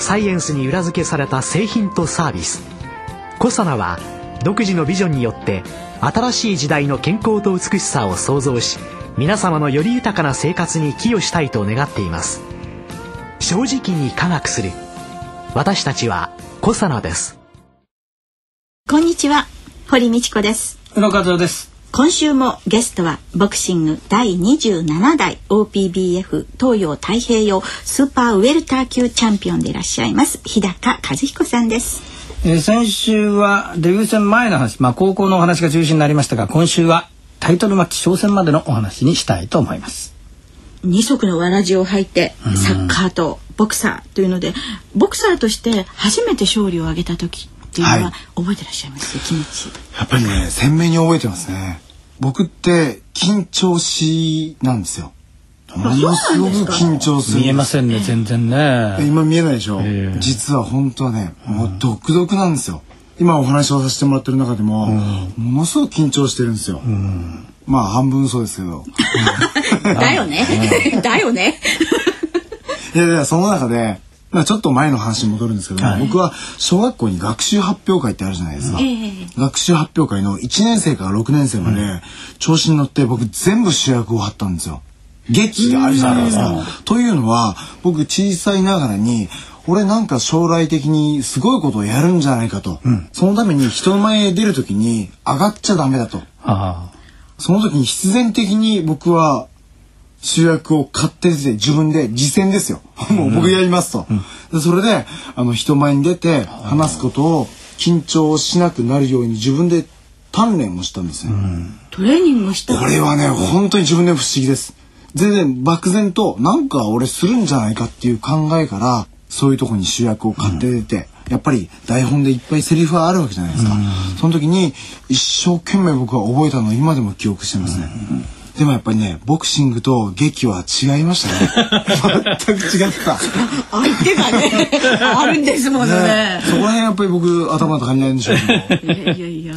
サイエンスに裏付けされた製品とサービス。コサナは独自のビジョンによって新しい時代の健康と美しさを創造し皆様のより豊かな生活に寄与したいと願っています。正直に科学する。私たちはコサナです。こんにちは。堀道子です。宇野和夫です今週もゲストはボクシング第27代 OPBF 東洋太平洋スーパーウェルター級チャンピオンでいらっしゃいます日高和彦さんです。えー、先週はデビュー戦前の話、まあ、高校のお話が中心になりましたが今週はタイトルマッチ挑戦までのお話にしたいと思います。二足のわらじを履いてサッカーとボクサーというのでボクサーとして初めて勝利を挙げた時っていうのは覚えてらっしゃいます、はい、気持ち。やっぱりね鮮明に覚えてますね僕って緊張しなんですよ。ものすごく緊張する見えませんね全然ね。今見えないでしょ、えー、実は本当はねもう独特なんですよ。今お話をさせてもらってる中でも、うん、ものすごく緊張してるんですよ、うん、まあ半分そうですけど。だよね。だよね。いやいやその中でまあちょっと前の話に戻るんですけど、はい、僕は小学校に学習発表会ってあるじゃないですか、学習発表会の1年生から6年生まで調子に乗って僕全部主役を張ったんですよ。劇があるじゃないですか。というのは僕小さいながらに俺なんか将来的にすごいことをやるんじゃないかと、うん、そのために人の前へ出る時に上がっちゃダメだと。その時に必然的に僕は主役を勝手で自分で実践ですよ。もう 僕やりますと。うん、それで、あの、人前に出て話すことを緊張しなくなるように自分で鍛錬をしたんですよ。うん、トレーニングした？これはね、本当に自分で不思議です。全然漠然と、なんか俺するんじゃないかっていう考えから、そういうとこに主役を買って出て、うん、やっぱり台本でいっぱいセリフはあるわけじゃないですか。その時に一生懸命僕は覚えたのを今でも記憶してますね。でもやっぱりねボクシングと劇は違いましたね。全く違った。相手がね あるんですもんね、ね、そこら辺やっぱり僕頭と足りないんでしょうけどいやいやいや、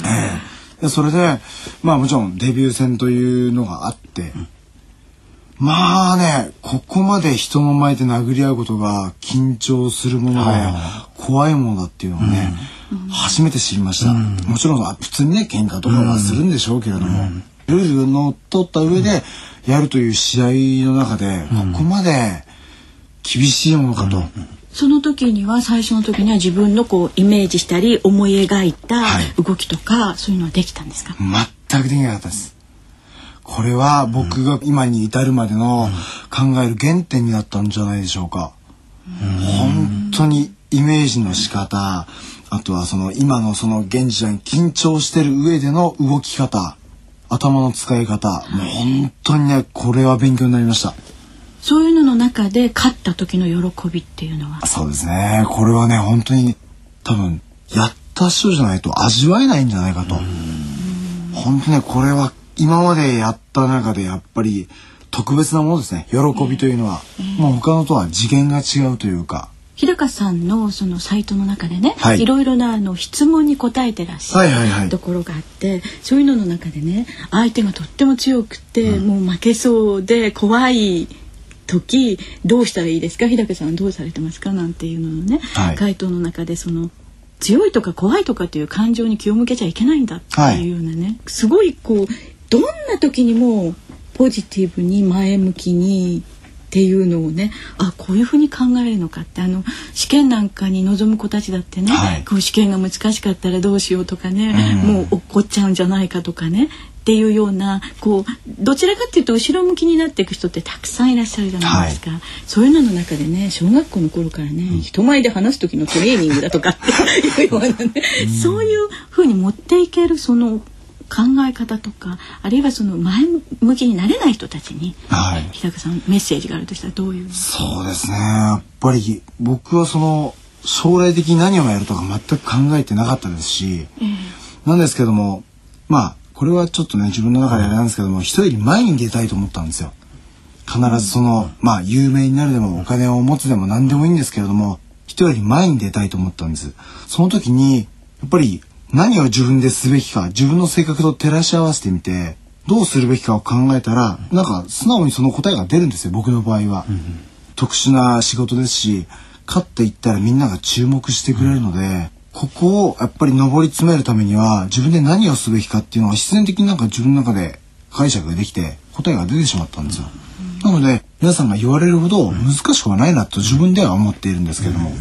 えー、それでまあもちろんデビュー戦というのがあって、うん、まあねここまで人の前で殴り合うことが緊張するもので怖いものだっていうのをね、うん、初めて知りました、うん、もちろん普通にね喧嘩とかはするんでしょうけれども、ルールの取った上でやるという試合の中で、ここまで厳しいものかと。その時には最初の時には自分のこうイメージしたり思い描いた動きとか、はい、そういうのはできたんですか？全くできなかったです。これは僕が今に至るまでの考える原点になったんじゃないでしょうか、本当にイメージの仕方あとはその今のその現時代に緊張してる上での動き方頭の使い方もう本当にねこれは勉強になりました。そういうのの中で勝った時の喜びっていうのは。そうですね。これはね本当に多分やった人じゃないと味わえないんじゃないかと。本当ねこれは今までやった中でやっぱり特別なものですね。喜びというのは、えー、もう他のとは次元が違うというか日高さんのそのサイトの中でね、はい、いろいろなあの質問に答えてらっしゃるところがあって、そういうのの中でね相手がとっても強くて、うん、もう負けそうで怖い時どうしたらいいですか？日高さんどうされてますか？なんていうののね、はい、回答の中でその強いとか怖いとかっていう感情に気を向けちゃいけないんだっていうようなね、はい、すごいこうどんな時にもポジティブに前向きにっていうのをねあこういうふうに考えるのかってあの試験なんかに臨む子たちだってね、はい、こう試験が難しかったらどうしようとかね、うん、もう怒っちゃうんじゃないかとかねっていうようなこうどちらかっていうと後ろ向きになっていく人ってたくさんいらっしゃるじゃないですか、はい、そういうのの中でね小学校の頃からね、うん、人前で話す時のトレーニングだとかっていうようなね、うん、そういうふうに持っていけるその考え方とかあるいはその前向きになれない人たちに、はい、日高さんメッセージがあるとしたらどういう？そうですね。やっぱり僕はその将来的に何をやるとか全く考えてなかったですし、なんですけどもまあこれはちょっとね自分の中であれなんですけども人より前に出たいと思ったんですよ。必ずそのまあ有名になるでもお金を持つでも何でもいいんですけれども人より前に出たいと思ったんです。その時にやっぱり何を自分ですべきか自分の性格と照らし合わせてみてどうするべきかを考えたらなんか素直にその答えが出るんですよ僕の場合は。特殊な仕事ですし勝っていったらみんなが注目してくれるので、ここをやっぱり上り詰めるためには自分で何をすべきかっていうのは必然的になんか自分の中で解釈ができて答えが出てしまったんですよ。なので皆さんが言われるほど難しくはないなと自分では思っているんですけども。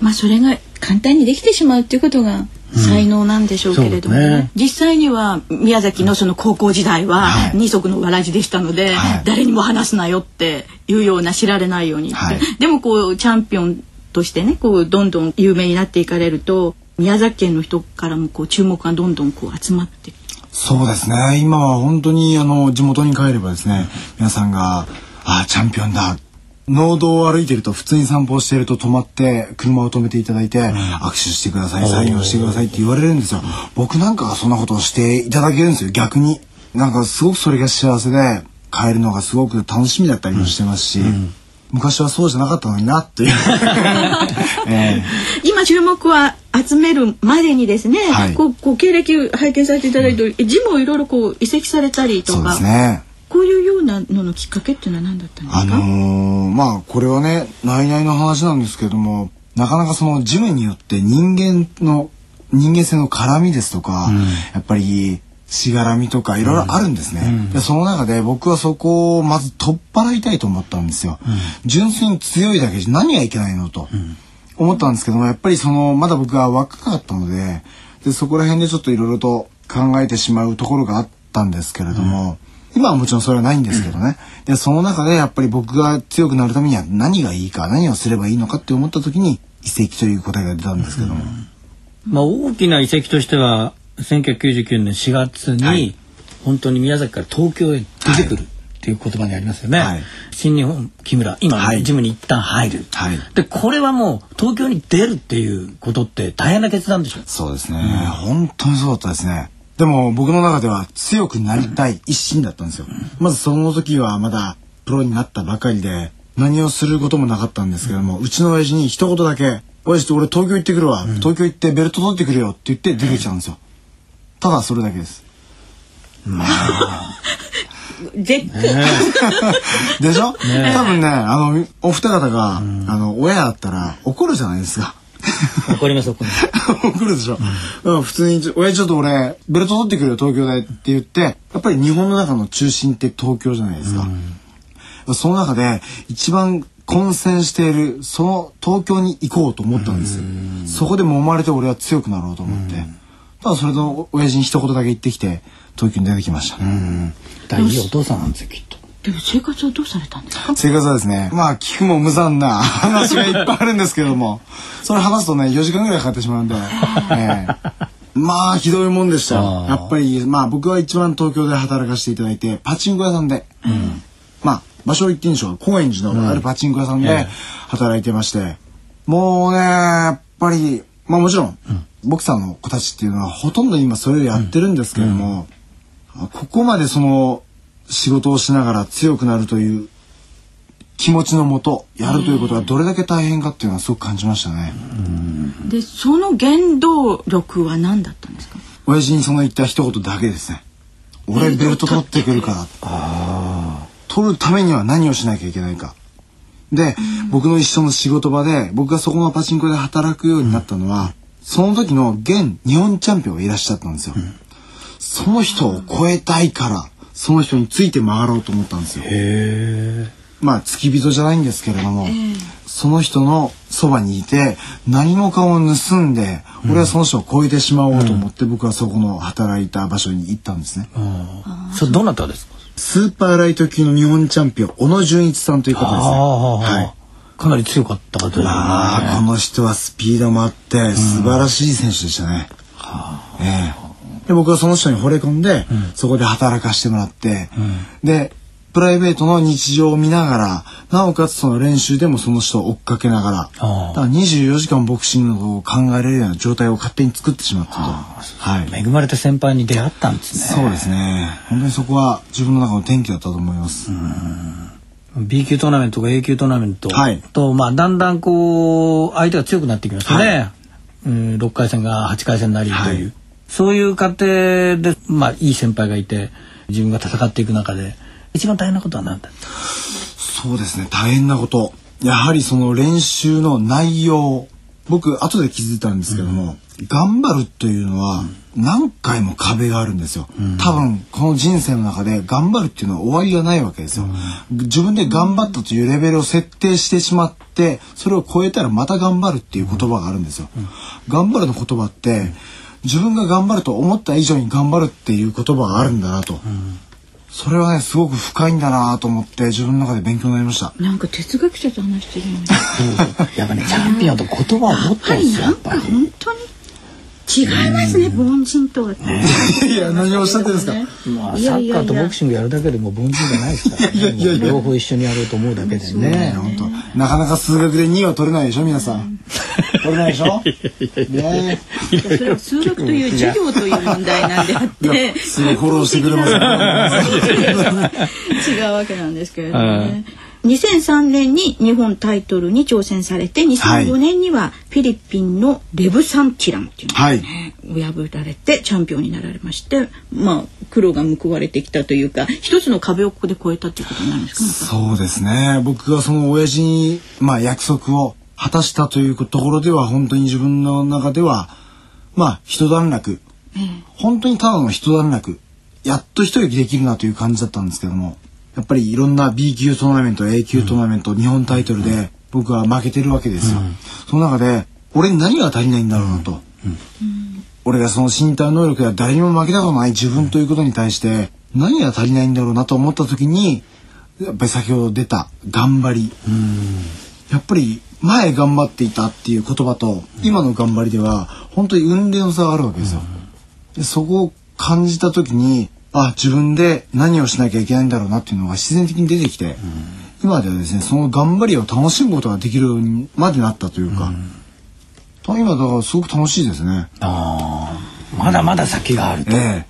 まあそれが簡単にできてしまうっていうことが才能なんでしょうけれども、ね。ね、実際には宮崎のその高校時代は二足のわらじでしたので、はい、誰にも話すなよっていうような知られないように、はい、でもこうチャンピオンとしてねこうどんどん有名になっていかれると宮崎県の人からもこう注目がどんどんこう集まって。そうですね。今は本当にあの地元に帰ればですね皆さんが「ああチャンピオンだ」農道を歩いてると普通に散歩してると止まって車を止めていただいて、握手してくださいサインをしてくださいって言われるんですよ。僕なんかがそんなことをしていただけるんですよ。逆に。なんかすごくそれが幸せで帰るのがすごく楽しみだったりもしてますし、うん。うん昔はそうじゃなかったのになっていう。えー、今注目は集めるまでにですね、はい、こうこう経歴拝見させていただいて、うん、字もいろいろこう移籍されたりとか。そうですねこういうようなののきっかけっていうのは何だったんですか？あのー、まあこれはね内々の話なんですけどもなかなかそのジムによって人間の人間性の絡みですとか、うん、やっぱりしがらみとかいろいろあるんですね、うん、でその中で僕はそこをまず取っ払いたいと思ったんですよ、うん、純粋に強いだけじゃ何がいけないのと思ったんですけどもやっぱりそのまだ僕は若かったのででそこら辺でちょっといろいろと考えてしまうところがあったんですけれども、うん、今はもちろんそれはないんですけどね、でその中でやっぱり僕が強くなるためには何がいいか何をすればいいのかって思った時に遺跡という答えが出たんですけども。まあ、大きな遺跡としては1999年4月に、はい、本当に宮崎から東京へ出てくる、っていう言葉にありますよね。はい、新日本木村今、はい、ジムに一旦入る、はい、でこれはもう東京に出るっていうことって大変な決断でしょ。そうですね、うん、本当にそうだったですねでも僕の中では強くなりたい一心だったんですよ、うん、まずその時はまだプロになったばかりで何をすることもなかったんですけども、うちの親父に一言だけ「親父俺東京行ってくるわ、東京行ってベルト取ってくるよ」って言って出てきたんですよ、ただそれだけです。まあ。絶対。でしょ、ね、多分ね、あの、お二方が、うん、あの、親だったら怒るじゃないですか。怒ります、怒ります。怒るでしょ。うん、普通に、親ちょっと俺、ベルト取ってくるよ、東京でって言って、やっぱり日本の中の中心って東京じゃないですか。うん、その中で、一番混戦している、その東京に行こうと思ったんですよ。そこで揉まれて俺は強くなろうと思って。ただそれと親父に一言だけ言ってきて東京に出てきました、ね、大いいお父さんなんですよきっと。でも生活はどうされたんですか？生活はですねまあ聞くも無残な話がいっぱいあるんですけれども それ話すとね4時間ぐらいかかってしまうんで、えー、まあひどいもんでした。やっぱりまあ僕は一番東京で働かせていただいてパチンコ屋さんで、うん、まあ場所行っていいんでしょう高円寺のあるパチンコ屋さんで働いてまして、もうねやっぱりまあもちろん、うん。ボクサーの子たちっていうのはほとんど今それをやってるんですけれども、うんうん、ここまでその仕事をしながら強くなるという気持ちのもとやるということがどれだけ大変かっていうのはすごく感じましたね。でその原動力は何だったんですか？親父にその言った一言だけですね。俺ベルト取ってくるから取るためには何をしなきゃいけないか。で、僕の一緒の仕事場で僕がそこのパチンコで働くようになったのは、その時の現日本チャンピオンがいらっしゃったんですよ。うん、その人を超えたいから、その人について回ろうと思ったんですよ。まあ付き人じゃないんですけれども、その人のそばにいて何もかも盗んで、うん、俺はその人を超えてしまおうと思って、僕はそこの働いた場所に行ったんですね。それどなたですか？スーパーライト級の日本チャンピオン小野純一さんという方ですね。はい。かなり強かった方ですね。あこの人はスピードもあって素晴らしい選手でしたね。うん、ええで僕はその人に惚れ込んで、うん、そこで働かしてもらって、うん、でプライベートの日常を見ながら、なおかつその練習でもその人を追っかけながら、だから24時間ボクシングを考えられるような状態を勝手に作ってしまったと。はい。恵まれた先輩に出会ったんですね。そうですね。本当にそこは自分の中の転機だったと思います。B 級トーナメントか A 級トーナメントと、まあだんだんこう相手が強くなってきましたね。はいうん、6回戦が8回戦なりという、はい、そういう過程で、まあ、いい先輩がいて自分が戦っていく中で一番大変なことは何だそうですね。大変なこと。やはりその練習の内容。僕後で気づいたんですけども、うん、頑張るというのは何回も壁があるんですよ、うん、多分この人生の中で頑張るっていうのは終わりがないわけですよ、うん、自分で頑張ったというレベルを設定してしまってそれを超えたらまた頑張るっていう言葉があるんですよ、頑張るの言葉って自分が頑張ると思った以上に頑張るっていう言葉があるんだなと、それはねすごく深いんだなと思って自分の中で勉強になりましたなんか哲学者と話してるよね やっぱねチャンピオンと言葉を持ってるんですよやっぱり本当に？違いますね、凡人とは。いや、何をおっしゃってるんですか？まあ、サッカーとボクシングやるだけでも凡人じゃないですからね。両方一緒にやろうと思うだけでね。本当。なかなか数学で2は取れないでしょ、皆さん。取れないでしょ？ね。それは数学という授業という問題なんであって。すごいフォローしてくれます。違うわけなんですけれどもね。2003年に日本タイトルに挑戦されて2005年にはフィリピンのレブ・サンティランっていうのを、ね、はい、破られてチャンピオンになられましてまあ苦労が報われてきたというか一つの壁をここで越えたっていうことなんですかそうですね僕がその親父に、まあ、約束を果たしたというところでは本当に自分の中ではまあ一段落、ええ、本当にただの一段落。やっと一息できるなという感じだったんですけどもやっぱりいろんな B 級トーナメント A 級トーナメント、うん、日本タイトルで僕は負けてるわけですよ、うん、その中で俺に何が足りないんだろうなと、うん、俺がその身体能力や誰にも負けたことない自分ということに対して何が足りないんだろうなと思った時にやっぱり先ほど出た頑張り、やっぱり前頑張っていたっていう言葉と今の頑張りでは本当に運命の差があるわけですよ。でそこを感じた時にあ自分で何をしなきゃいけないんだろうなっていうのが自然的に出てきて、今ではですねその頑張りを楽しむことができるまでなったというか、今だからすごく楽しいですね。あまだまだ先があると。ええ、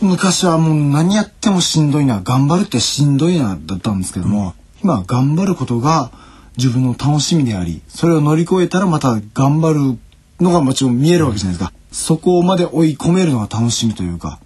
昔はもう何やってもしんどいな頑張るってしんどいなだったんですけども、今は頑張ることが自分の楽しみでありそれを乗り越えたらまた頑張るのがもちろん見えるわけじゃないですか、そこまで追い込めるのが楽しみというか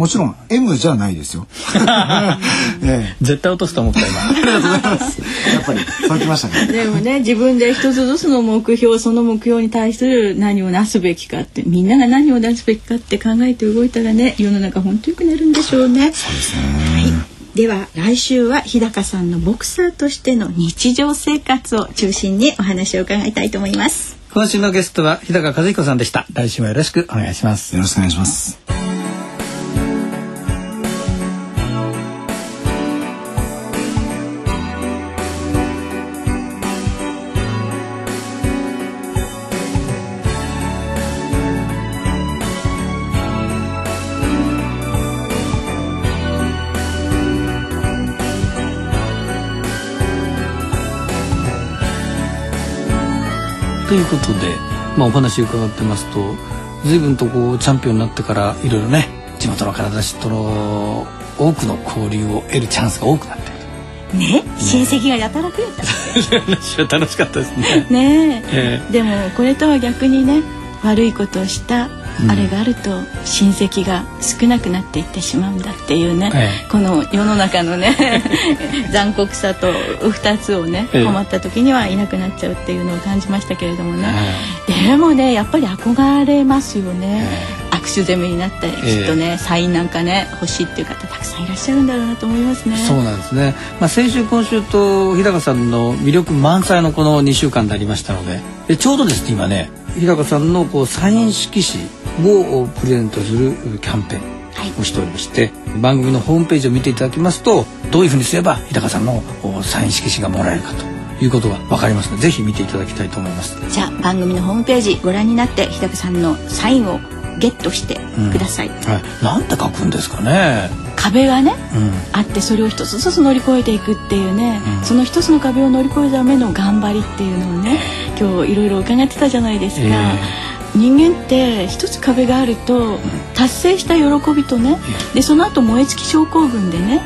もちろん M じゃないですよ。ええ、絶対落とすと思った今。ありがとうございます。やっぱりそうきましたね。でもね自分で一つずつの目標その目標に対する何をなすべきかってみんなが何をなすべきかって考えて動いたらね世の中本当良くなるんでしょうね。そうですね。はい。では来週は日高さんのボクサーとしての日常生活を中心にお話を伺いたいと思います。今週のゲストは日高和彦さんでした。来週もよろしくお願いします。よろしくお願いします。ということで、まあ、お話伺ってますと随分とこうチャンピオンになってからいろいろね地元の体との多くの交流を得るチャンスが多くなってね、親戚がやたら増えた。楽しかったですね。ねえ。ー、でもこれとは逆にね悪いことをしたあれがあると親戚が少なくなっていってしまうんだっていうね、ええ、この世の中のね 残酷さと2つをね困った時にはいなくなっちゃうっていうのを感じましたけれどもね、え、でもねやっぱり憧れますよね。握手攻めになってきっとね、サインなんかね欲しいっていう方たくさんいらっしゃるんだろうなと思いますね。そうなんですね。まあ先週今週と日高さんの魅力満載のこの2週間でありましたので、でちょうどですね今ね日高さんのこうサイン色紙をプレゼントするキャンペーンをしておりまして、はい、番組のホームページを見ていただきますとどういうふうにすれば日高さんのサイン色紙がもらえるかということが分かりますのでぜひ見ていただきたいと思います。じゃあ番組のホームページご覧になって日高さんのサインをゲットしてください、うん、はい、なんて書くんですかね。壁がね、うん、あってそれを一つずつ乗り越えていくっていうね、うん、その一つの壁を乗り越えるための頑張りっていうのをね今日いろいろ伺ってたじゃないですか。えー人間って一つ壁があると達成した喜びとねでその後燃え尽き症候群でね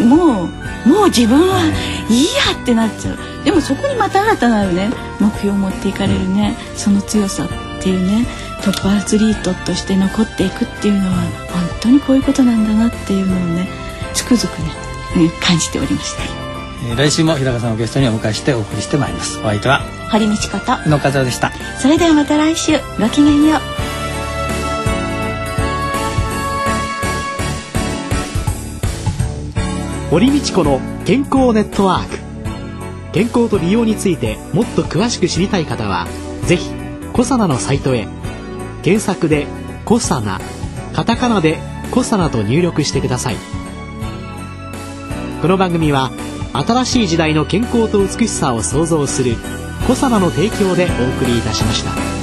もうもう自分はいいやってなっちゃう。でもそこにまた新たなるね目標を持っていかれるねその強さっていうねトップアスリートとして残っていくっていうのは本当にこういうことなんだなっていうのをねつくづくね、ね、感じておりました。えー、来週も日高さんをゲストにお迎えしてお送りしてまいります。お相手は堀道子と宇野和夫でしたそれではまた来週ごきげんよう。堀道子の健康ネットワーク。健康と美容についてもっと詳しく知りたい方はぜひコサナのサイトへ。検索で「コサナ」カタカナで「コサナ」と入力してください。この番組は新しい時代の健康と美しさを創造する「コサナの提供でお送りいたしました。